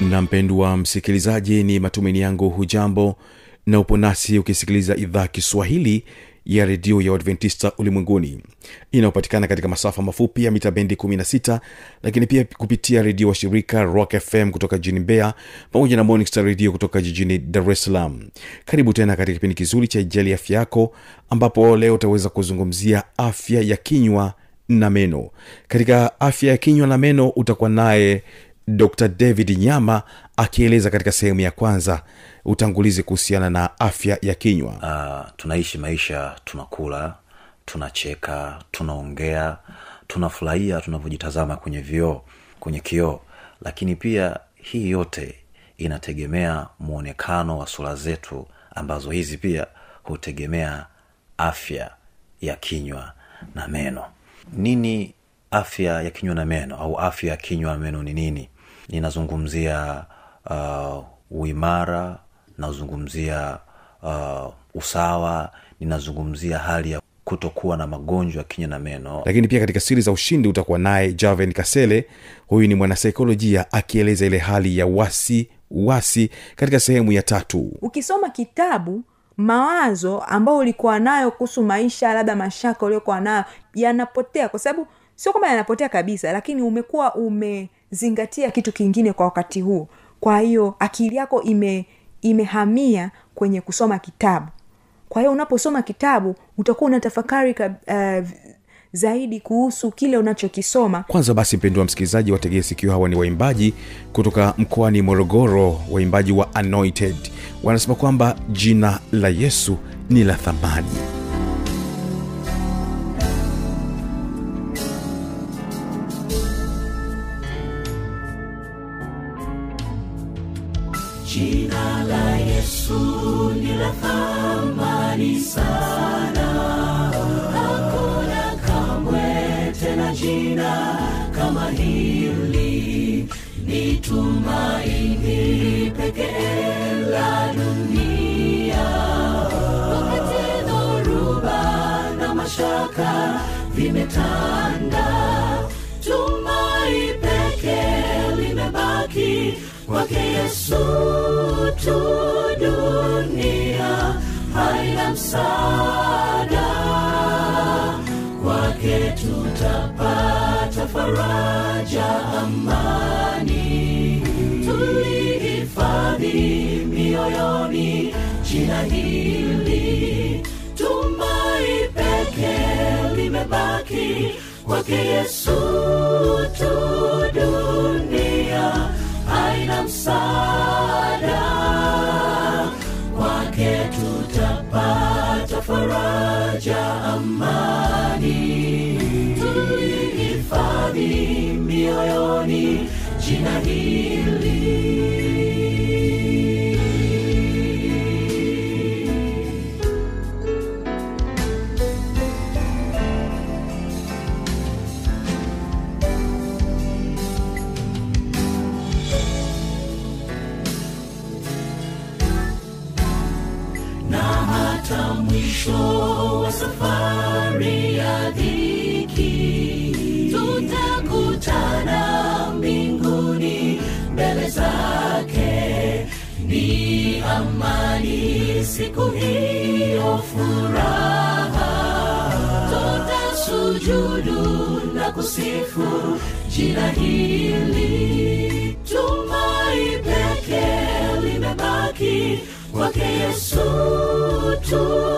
na mpendwa msikilizaji ni matumaini yangu hujambo na upo nasi ukisikiliza idhaa kiswahili ya redio ya uadventista ulimwenguni. Inayopatikana katika masafa mafupi ya mita bendi 16 lakini pia kupitia redio wa shirika rock fm kutoka jijini mbeya pamoja na morning redio kutoka jijini dar es salaam. Karibu tena katika kipindi kizuri cha ijali afya yako ambapo leo utaweza kuzungumzia afya ya kinywa na meno. Katika afya ya kinywa na meno utakuwa naye dr david nyama akieleza katika sehemu ya kwanza utangulizi kuhusiana na afya ya kinywa. Uh, tunaishi maisha tunakula tunacheka tunaongea tunafurahia tunavyojitazama kwenye vioo kwenye kioo. Lakini pia hii yote inategemea mwonekano wa sura zetu ambazo hizi pia hutegemea afya ya kinywa na meno. Nini afya ya kinywa na meno au afya ya kinywa na meno ni nini ninazungumzia uh, uimara nazungumzia uh, usawa ninazungumzia hali ya kutokuwa na magonjwa ya kinywa na meno. Lakini pia katika siri za ushindi utakuwa naye javen kasele. Huyu ni mwanasaikolojia akieleza ile hali ya wasi wasi katika sehemu ya tatu. Ukisoma kitabu mawazo ambayo ulikuwa nayo kuhusu maisha labda mashaka uliokuwa nayo yanapotea kwa sababu sio kwamba yanapotea kabisa lakini umekuwa umezingatia kitu kingine kwa wakati huo kwa hiyo akili yako ime imehamia kwenye kusoma kitabu. Kwa hiyo unaposoma kitabu utakuwa unatafakari uh, zaidi kuhusu kile unachokisoma. Kwanza basi mpendo wa msikilizaji wategee sikio hawa ni waimbaji kutoka mkoani morogoro waimbaji wa anointed. Wanasema kwamba jina la yesu ni la thamani jina kama hili. Ni tumaini pekee la dunia. Wakati dhoruba na mashaka vimetanda tumai pekee limebaki kwake yesu tu msaada kwake tutapata faraja amani. Tulihifadhi mioyoni jina hili. Tumai peke limebaki kwake yesu tu. Dunia aina msaada amani. Tulihifadhi mioyoni jina hili mwisho safari ya dhiki. Tutakutana mbinguni mbele zake ni amani siku hiyo furaha. Tutasujudu na kusifu jina hili. Tumai pekee limebaki kwake yesu tu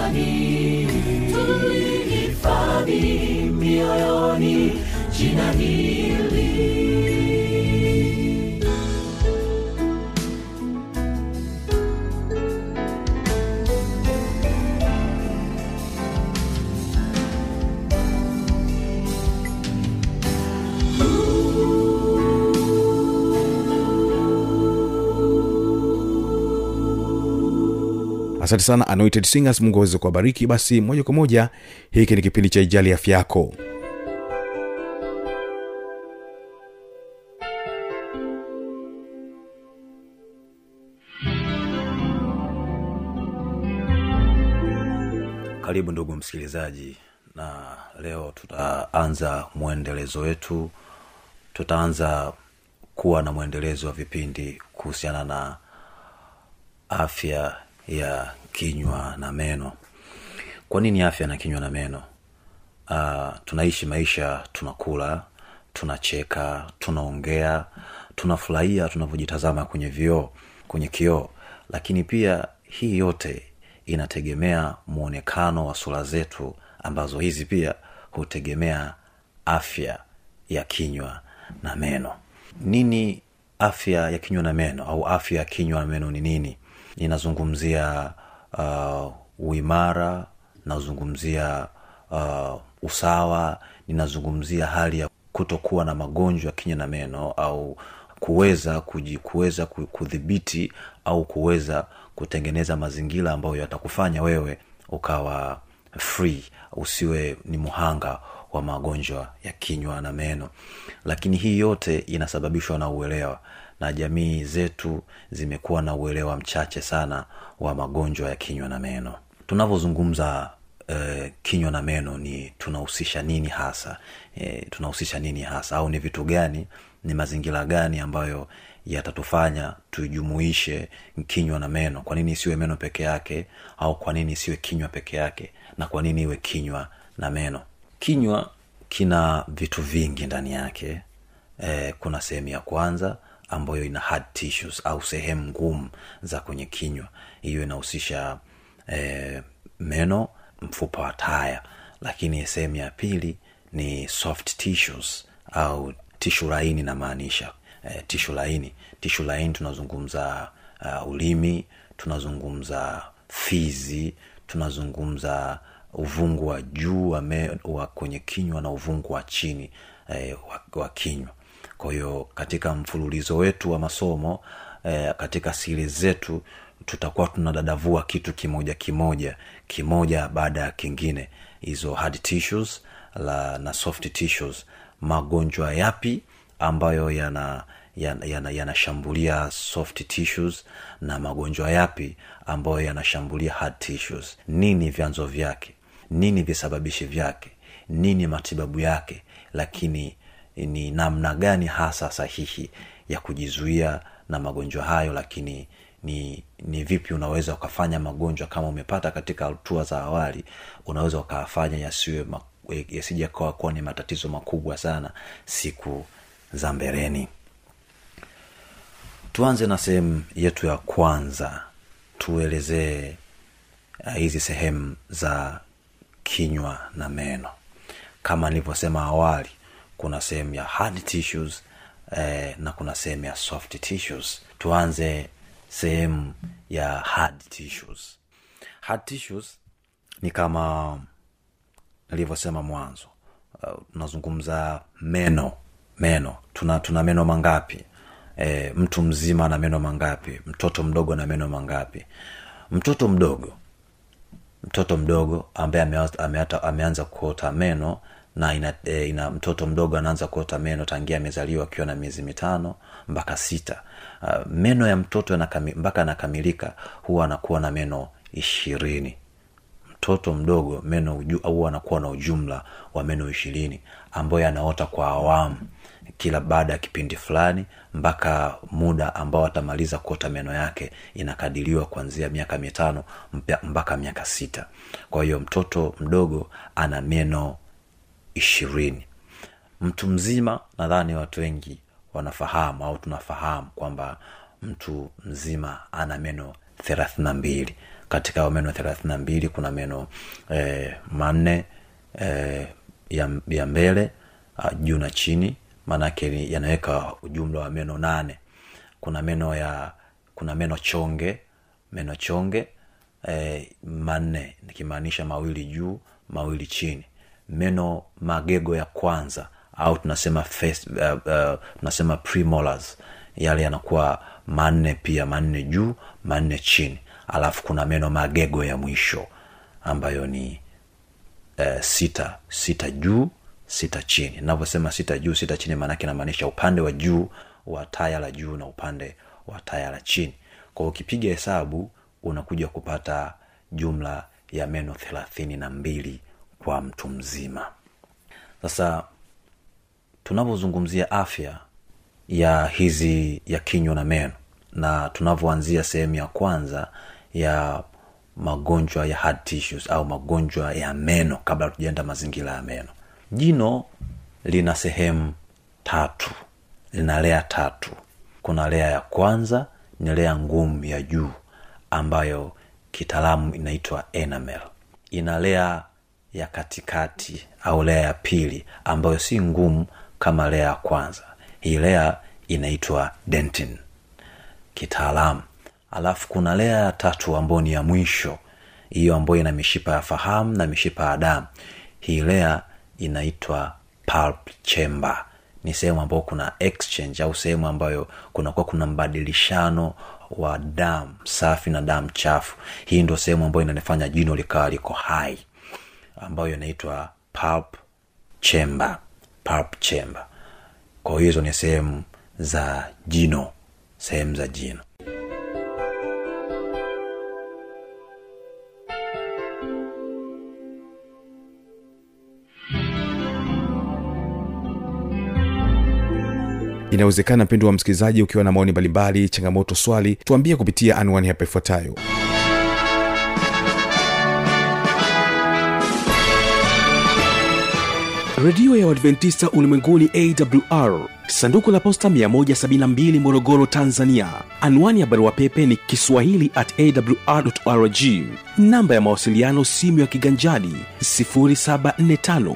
mioyoni jina hili. Asante sana anointed singers mungu aweze kuwabariki. Basi moja kwa moja hiki ni kipindi cha ijali afya yako karibu ndugu msikilizaji na leo tutaanza mwendelezo wetu. Tutaanza kuwa na mwendelezo wa vipindi kuhusiana na afya ya kinywa na meno. Kwa nini afya na kinywa na meno? Uh, tunaishi maisha tunakula tunacheka tunaongea tunafurahia tunavyojitazama kwenye vioo kwenye kioo. Lakini pia hii yote inategemea mwonekano wa sura zetu ambazo hizi pia hutegemea afya ya kinywa na meno. Nini afya ya kinywa na meno au afya ya kinywa na meno ni nini? Ninazungumzia uh, uimara nazungumzia uh, usawa ninazungumzia hali ya kutokuwa na magonjwa ya kinywa na meno au kuweza kuweza kudhibiti au kuweza kutengeneza mazingira ambayo yatakufanya wewe ukawa free usiwe ni muhanga wa magonjwa ya kinywa na meno. Lakini hii yote inasababishwa na uelewa na jamii zetu zimekuwa na uelewa mchache sana wa magonjwa ya kinywa na meno. Tunavyozungumza eh, kinywa na meno ni tunahusisha nini hasa? Eh, tunahusisha nini hasa? Au ni vitu gani ni mazingira gani ambayo yatatufanya tujumuishe kinywa na meno? Kwa nini isiwe meno peke yake au kwa nini isiwe kinywa peke yake na kwa nini iwe kinywa na meno? Kinywa kina vitu vingi ndani yake. E, kuna sehemu ya kwanza ambayo ina hard tissues au sehemu ngumu za kwenye kinywa. Hiyo inahusisha e, meno mfupa wa taya. Lakini sehemu ya pili ni soft tissues au tishu laini namaanisha e, tishu laini. Tishu laini tunazungumza uh, ulimi tunazungumza fizi tunazungumza uvungu wa juu wa, wa kwenye kinywa na uvungu wa chini e, wa, wa kinywa. Kwa hiyo katika mfululizo wetu wa masomo e, katika siri zetu tutakuwa tunadadavua kitu kimoja kimoja kimoja baada ya kingine. Hizo hard tissues la, na soft tissues magonjwa yapi ambayo yana yanashambulia yana, yana soft tissues na magonjwa yapi ambayo yanashambulia hard tissues? Nini vyanzo vyake? Nini visababishi vyake? Nini matibabu yake? Lakini ni namna gani hasa sahihi ya kujizuia na magonjwa hayo lakini ni ni vipi unaweza ukafanya magonjwa kama umepata katika hatua za awali unaweza ukafanya yasiwe yasija kuwa ni matatizo makubwa sana siku za mbeleni. Tuanze na sehemu yetu ya kwanza. Tuelezee uh, hizi sehemu za kinywa na meno. Kama nilivyosema awali kuna sehemu ya hard tissues eh, na kuna sehemu ya soft tissues. Tuanze sehemu ya hard tissues. Hard tissues ni kama nilivyosema mwanzo. Uh, tunazungumza meno meno. Tuna tuna meno mangapi? E, mtu mzima ana meno mangapi? Mtoto mdogo na meno mangapi? Mtoto mdogo mtoto mdogo ambaye ameanza, kuota meno na ina, e, ina mtoto mdogo anaanza kuota meno tangia amezaliwa akiwa na miezi mitano mpaka sita. Uh, meno ya mtoto mpaka anakamilika huwa anakuwa na meno ishirini mtoto mdogo meno au anakuwa na ujumla wa meno ishirini ambayo yanaota kwa awamu kila baada ya kipindi fulani mpaka muda ambao atamaliza kuota meno yake inakadiriwa kuanzia miaka mitano mpaka miaka sita. Kwa hiyo mtoto mdogo ana meno ishirini. Mtu mzima nadhani watu wengi wanafahamu au tunafahamu kwamba mtu mzima ana meno thelathini na mbili katika meno thelathini na mbili kuna meno eh, manne eh, ya, ya mbele uh, juu na chini maanake yanaweka ujumla wa meno nane. Kuna meno ya kuna meno chonge meno chonge eh, manne nikimaanisha mawili juu mawili chini. Meno magego ya kwanza au tunasema face, uh, uh, tunasema premolars yale yanakuwa manne pia manne juu manne chini alafu kuna meno magego ya mwisho ambayo ni eh, sita sita juu sita chini. Navyosema sita juu sita chini maanake namaanisha upande wa juu wa taya la juu na upande wa taya la chini. Kwa ukipiga hesabu unakuja kupata jumla ya meno thelathini na mbili kwa mtu mzima. Sasa tunavyozungumzia afya ya hizi ya kinywa na meno na tunavyoanzia sehemu ya kwanza ya magonjwa ya hard tissues au magonjwa ya meno kabla tujaenda mazingira ya meno. Jino lina sehemu tatu. Lina lea tatu. Kuna lea ya kwanza ni lea ngumu ya juu ambayo kitaalamu inaitwa enamel. Ina lea ya katikati au lea ya pili ambayo si ngumu kama lea ya kwanza. Hii lea inaitwa dentin. Kitaalamu alafu kuna lea ya tatu ambayo ni ya mwisho. Hiyo ambayo ina mishipa ya fahamu na mishipa ya damu. Hii lea inaitwa pulp chamber. Ni sehemu ambayo kuna exchange au sehemu ambayo kunakuwa kuna mbadilishano wa damu safi na damu chafu. Hii ndio sehemu ambayo inanifanya jino likawa liko hai ambayo inaitwa pulp chamber pulp chamber. Kwa hizo ni sehemu za jino sehemu za jino inawezekana mpendo wa msikilizaji ukiwa na maoni mbalimbali changamoto swali tuambie kupitia anwani hapa ifuatayo. Redio ya uadventista ulimwenguni awr sanduku la posta 172 morogoro tanzania. Anwani ya barua pepe ni kiswahili at awrrg namba ya mawasiliano simu ya kiganjadi 745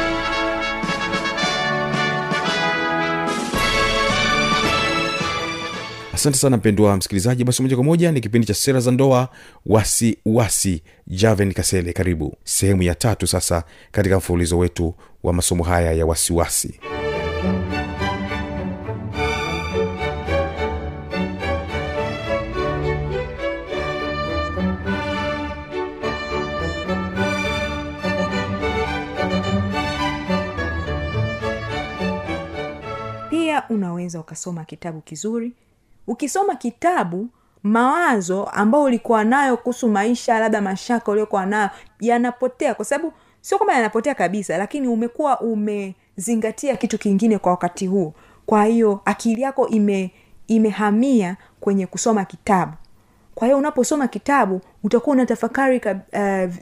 asante sana mpendwa msikilizaji. Basi moja kwa moja ni kipindi cha sera za ndoa wasi wasi javen kasele. Karibu. Sehemu ya tatu sasa katika mfululizo wetu wa masomo haya ya wasiwasi pia unaweza ukasoma kitabu kizuri ukisoma kitabu mawazo ambayo ulikuwa nayo kuhusu maisha labda mashaka uliokuwa nayo yanapotea kwa sababu sio kwamba yanapotea kabisa lakini umekuwa umezingatia kitu kingine kwa wakati huo. Kwa hiyo akili yako ime imehamia kwenye kusoma kitabu. Kwa hiyo unaposoma kitabu utakuwa unatafakari uh,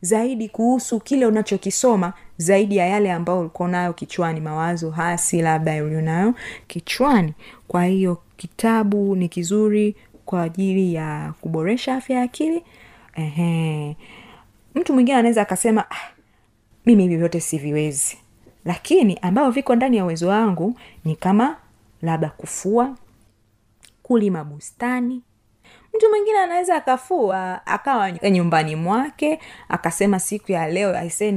zaidi kuhusu kile unachokisoma zaidi ya yale ambayo ulikuwa nayo kichwani. Mawazo hasi labda ulionayo kichwani. Kwa hiyo kitabu ni kizuri kwa ajili ya kuboresha afya ya akili. Ehe. mtu mwingine anaweza akasema ah, mimi hivi siviwezi. Lakini ambavyo viko ndani ya uwezo wangu ni kama labda kufua kulima bustani. Mtu mwingine anaweza akafua akawa nyumbani mwake akasema siku ya leo aisee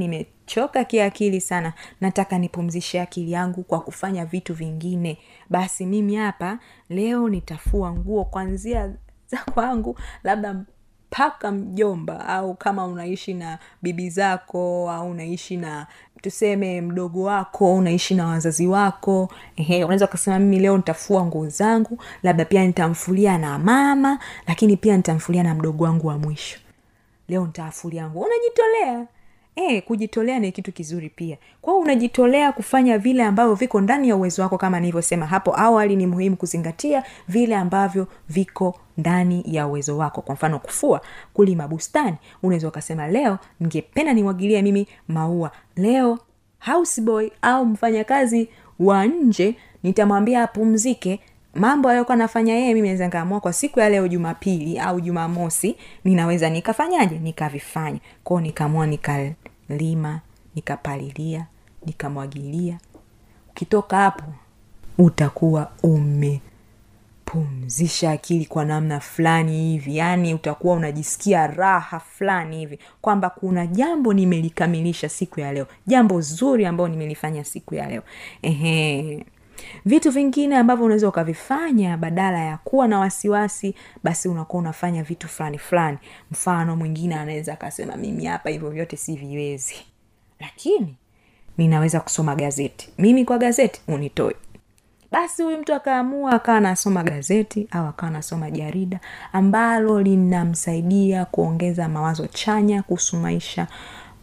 nimechoka kiakili sana. Nataka nipumzishe akili yangu kwa kufanya vitu vingine. Basi mimi hapa leo nitafua nguo kwanzia za kwangu labda mpaka mjomba au kama unaishi na bibi zako au unaishi na tuseme mdogo wako unaishi na wazazi wako. Ehe unaweza ukasema mimi leo nitafua nguo zangu labda pia nitamfulia na mama lakini pia nitamfulia na mdogo wangu wa mwisho. Leo nitaafulia nguo. Unajitolea E, kujitolea ni kitu kizuri pia. Kwao unajitolea kufanya vile ambavyo viko ndani ya uwezo wako kama nilivyosema hapo awali ni muhimu kuzingatia vile ambavyo viko ndani ya uwezo wako. Kwa mfano kufua kulima bustani. Unaweza ukasema leo ningependa nimwagilie mimi maua. Leo houseboy au mfanyakazi wa nje nitamwambia apumzike. Mambo aliyokuwa nafanya yeye mimi naweza nikaamua kwa siku ya leo jumapili au jumamosi ninaweza nikafanyaje? Nikavifanya. Kwao nikaamua nikalima nikapalilia nikamwagilia. Ukitoka hapo utakuwa umepumzisha akili kwa namna fulani hivi. Yaani utakuwa unajisikia raha fulani hivi kwamba kuna jambo nimelikamilisha siku ya leo jambo zuri ambayo nimelifanya siku ya leo. Ehe vitu vingine ambavyo unaweza ukavifanya badala ya kuwa na wasiwasi basi unakuwa unafanya vitu fulani fulani. Mfano mwingine anaweza akasema mimi hapa hivyo vyote siviwezi. Lakini ninaweza kusoma gazeti. Mimi kwa gazeti unitoi. Basi huyu mtu akaamua akawa anasoma gazeti au akawa anasoma jarida ambalo linamsaidia kuongeza mawazo chanya kuhusu maisha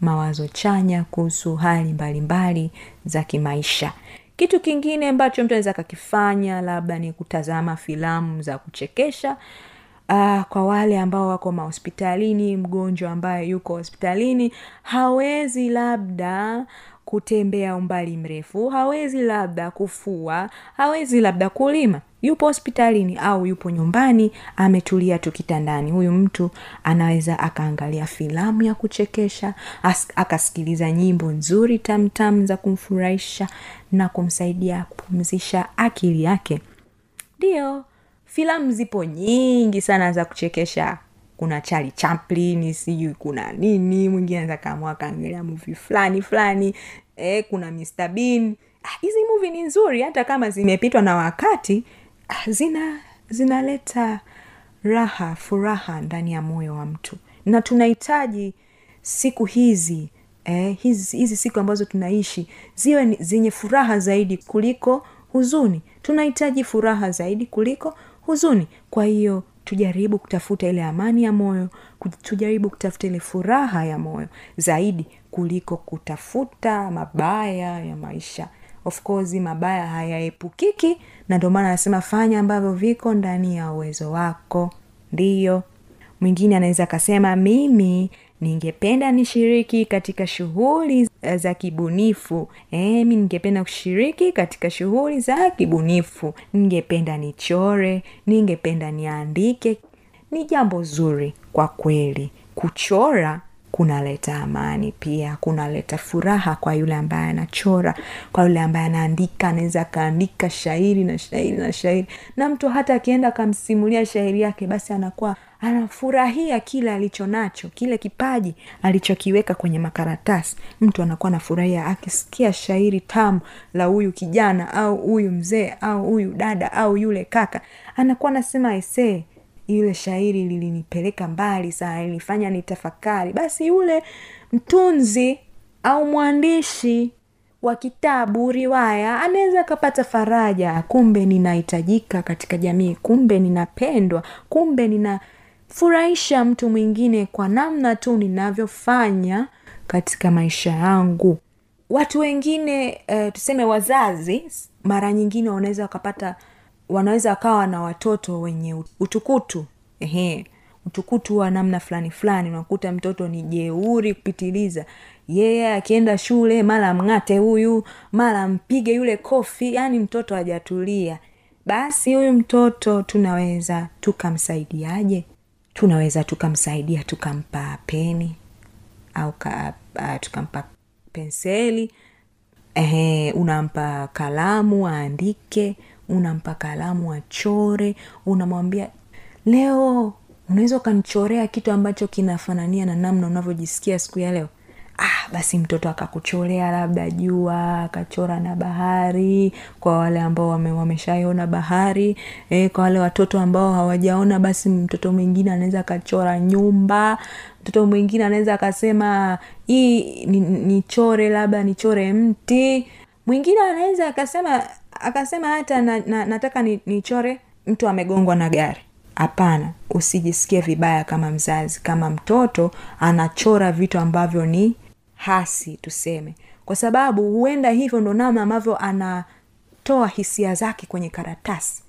mawazo chanya kuhusu hali mbalimbali za kimaisha kitu kingine ambacho mtu anaweza akakifanya labda ni kutazama filamu za kuchekesha Uh, kwa wale ambao wako mahospitalini mgonjwa ambaye yuko hospitalini hawezi labda kutembea umbali mrefu hawezi labda kufua hawezi labda kulima. Yupo hospitalini au yupo nyumbani ametulia tu kitandani. Huyu mtu anaweza akaangalia filamu ya kuchekesha akasikiliza nyimbo nzuri tamtam za kumfurahisha na kumsaidia kupumzisha akili yake. Ndio filamu zipo nyingi sana za kuchekesha kuna chali chaplin sijui kuna nini mwingine anaweza kaamua akaangalia muvi fulani fulani e, kuna mr bean. Ah, hizi muvi ni nzuri hata kama zimepitwa na wakati ah, zina zinaleta raha furaha ndani ya moyo wa mtu. Na tunahitaji siku hizi eh, hizi, hizi siku ambazo tunaishi ziwe zenye furaha zaidi kuliko huzuni. Tunahitaji furaha zaidi kuliko huzuni. Kwa hiyo tujaribu kutafuta ile amani ya moyo tujaribu kutafuta ile furaha ya moyo zaidi kuliko kutafuta mabaya ya maisha. Of course mabaya hayaepukiki na ndio maana anasema fanya ambavyo viko ndani ya uwezo wako. Ndiyo. Mwingine anaweza akasema mimi ningependa nishiriki katika shughuli eh, za kibunifu. E, mi ningependa kushiriki katika shughuli za kibunifu. Ningependa nichore ningependa niandike. Ni jambo zuri kwa kweli. Kuchora kunaleta amani pia kunaleta furaha kwa yule ambaye anachora kwa yule ambaye anaandika anaweza akaandika shairi na shairi na shairi. Na mtu hata akienda akamsimulia shairi yake basi anakuwa anafurahia kile alicho nacho kile kipaji alichokiweka kwenye makaratasi. Mtu anakuwa anafurahia akisikia shairi tamu la huyu kijana au huyu mzee au huyu dada au yule kaka. Anakuwa anasema esee ile shairi lilinipeleka mbali sana lilifanya nitafakari. Basi yule mtunzi au mwandishi wa kitabu riwaya anaweza akapata faraja. Kumbe ninahitajika katika jamii kumbe ninapendwa kumbe ninafurahisha mtu mwingine kwa namna tu ninavyofanya katika maisha yangu. Watu wengine eh, tuseme wazazi mara nyingine wanaweza wakapata wanaweza wakawa na watoto wenye utukutu. Ehe utukutu wa namna fulani fulani. Unakuta mtoto ni jeuri kupitiliza. Yeye yeah, akienda shule mara mng'ate huyu mara mpige yule kofi yaani mtoto hajatulia. Basi huyu mtoto tunaweza tukamsaidiaje? Tunaweza tukamsaidia tukampa peni au ka, uh, tukampa penseli. Ehe, unampa kalamu aandike unampa kalamu achore unamwambia leo unaweza ukanichorea kitu ambacho kinafanania na namna unavyojisikia siku ya leo? Ah basi mtoto akakuchorea labda jua akachora na bahari kwa wale ambao wame, wameshaiona bahari e, kwa wale watoto ambao hawajaona basi mtoto mwingine anaweza akachora nyumba mtoto mwingine anaweza akasema hii ni- nichore labda nichore mti. Mwingine anaweza akasema akasema hata na, na, nataka ni- nichore mtu amegongwa na gari. Hapana usijisikie vibaya kama mzazi kama mtoto anachora vitu ambavyo ni hasi tuseme. Kwa sababu huenda hivyo ndo namna ambavyo anatoa hisia zake kwenye karatasi.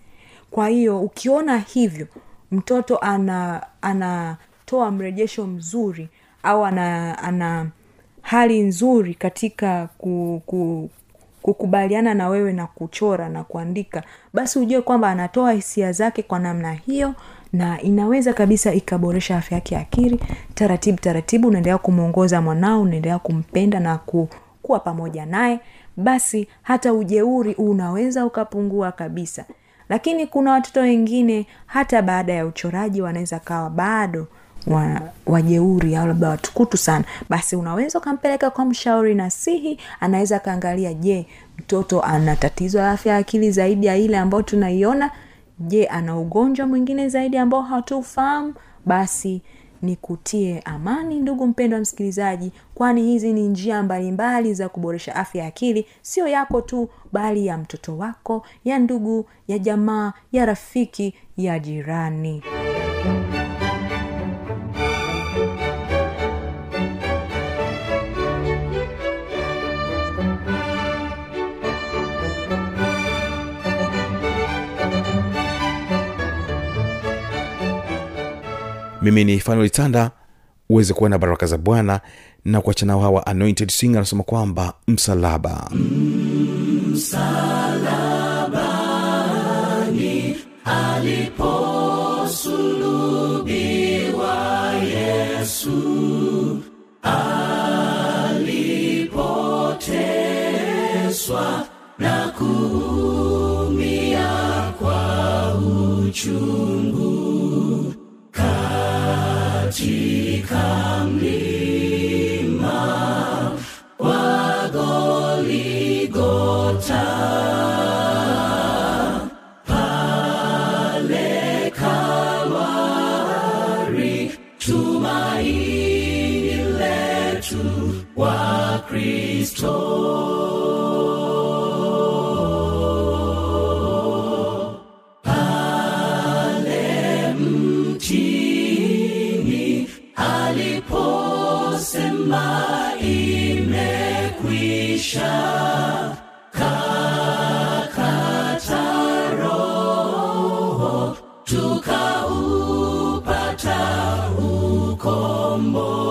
Kwa hiyo ukiona hivyo mtoto ana anatoa mrejesho mzuri au ana ana hali nzuri katika ku, ku, kukubaliana na wewe na kuchora na kuandika basi ujue kwamba anatoa hisia zake kwa namna hiyo na inaweza kabisa ikaboresha afya yake ya akili. Taratibu taratibu unaendelea kumwongoza mwanao unaendelea kumpenda na ku, kuwa pamoja naye basi hata ujeuri unaweza ukapungua kabisa. Lakini kuna watoto wengine hata baada ya uchoraji wanaweza kawa bado wa, wajeuri au labda watukutu sana. Basi unaweza ukampeleka kwa mshauri nasihi anaweza akaangalia je mtoto ana tatizo la afya ya akili zaidi ya ile ambayo tunaiona? Je ana ugonjwa mwingine zaidi ambao hatufahamu basi nikutie amani ndugu mpendwa msikilizaji kwani hizi ni njia mbalimbali za kuboresha afya ya akili. Sio yako tu bali ya mtoto wako ya ndugu ya jamaa ya rafiki ya jirani mimi ni fanuel tanda. Uweze kuwa na baraka za bwana na kuachanao hawa anointed sing anasema kwamba msalaba. Aliposulubiwa Yesu tukaupata ukombozi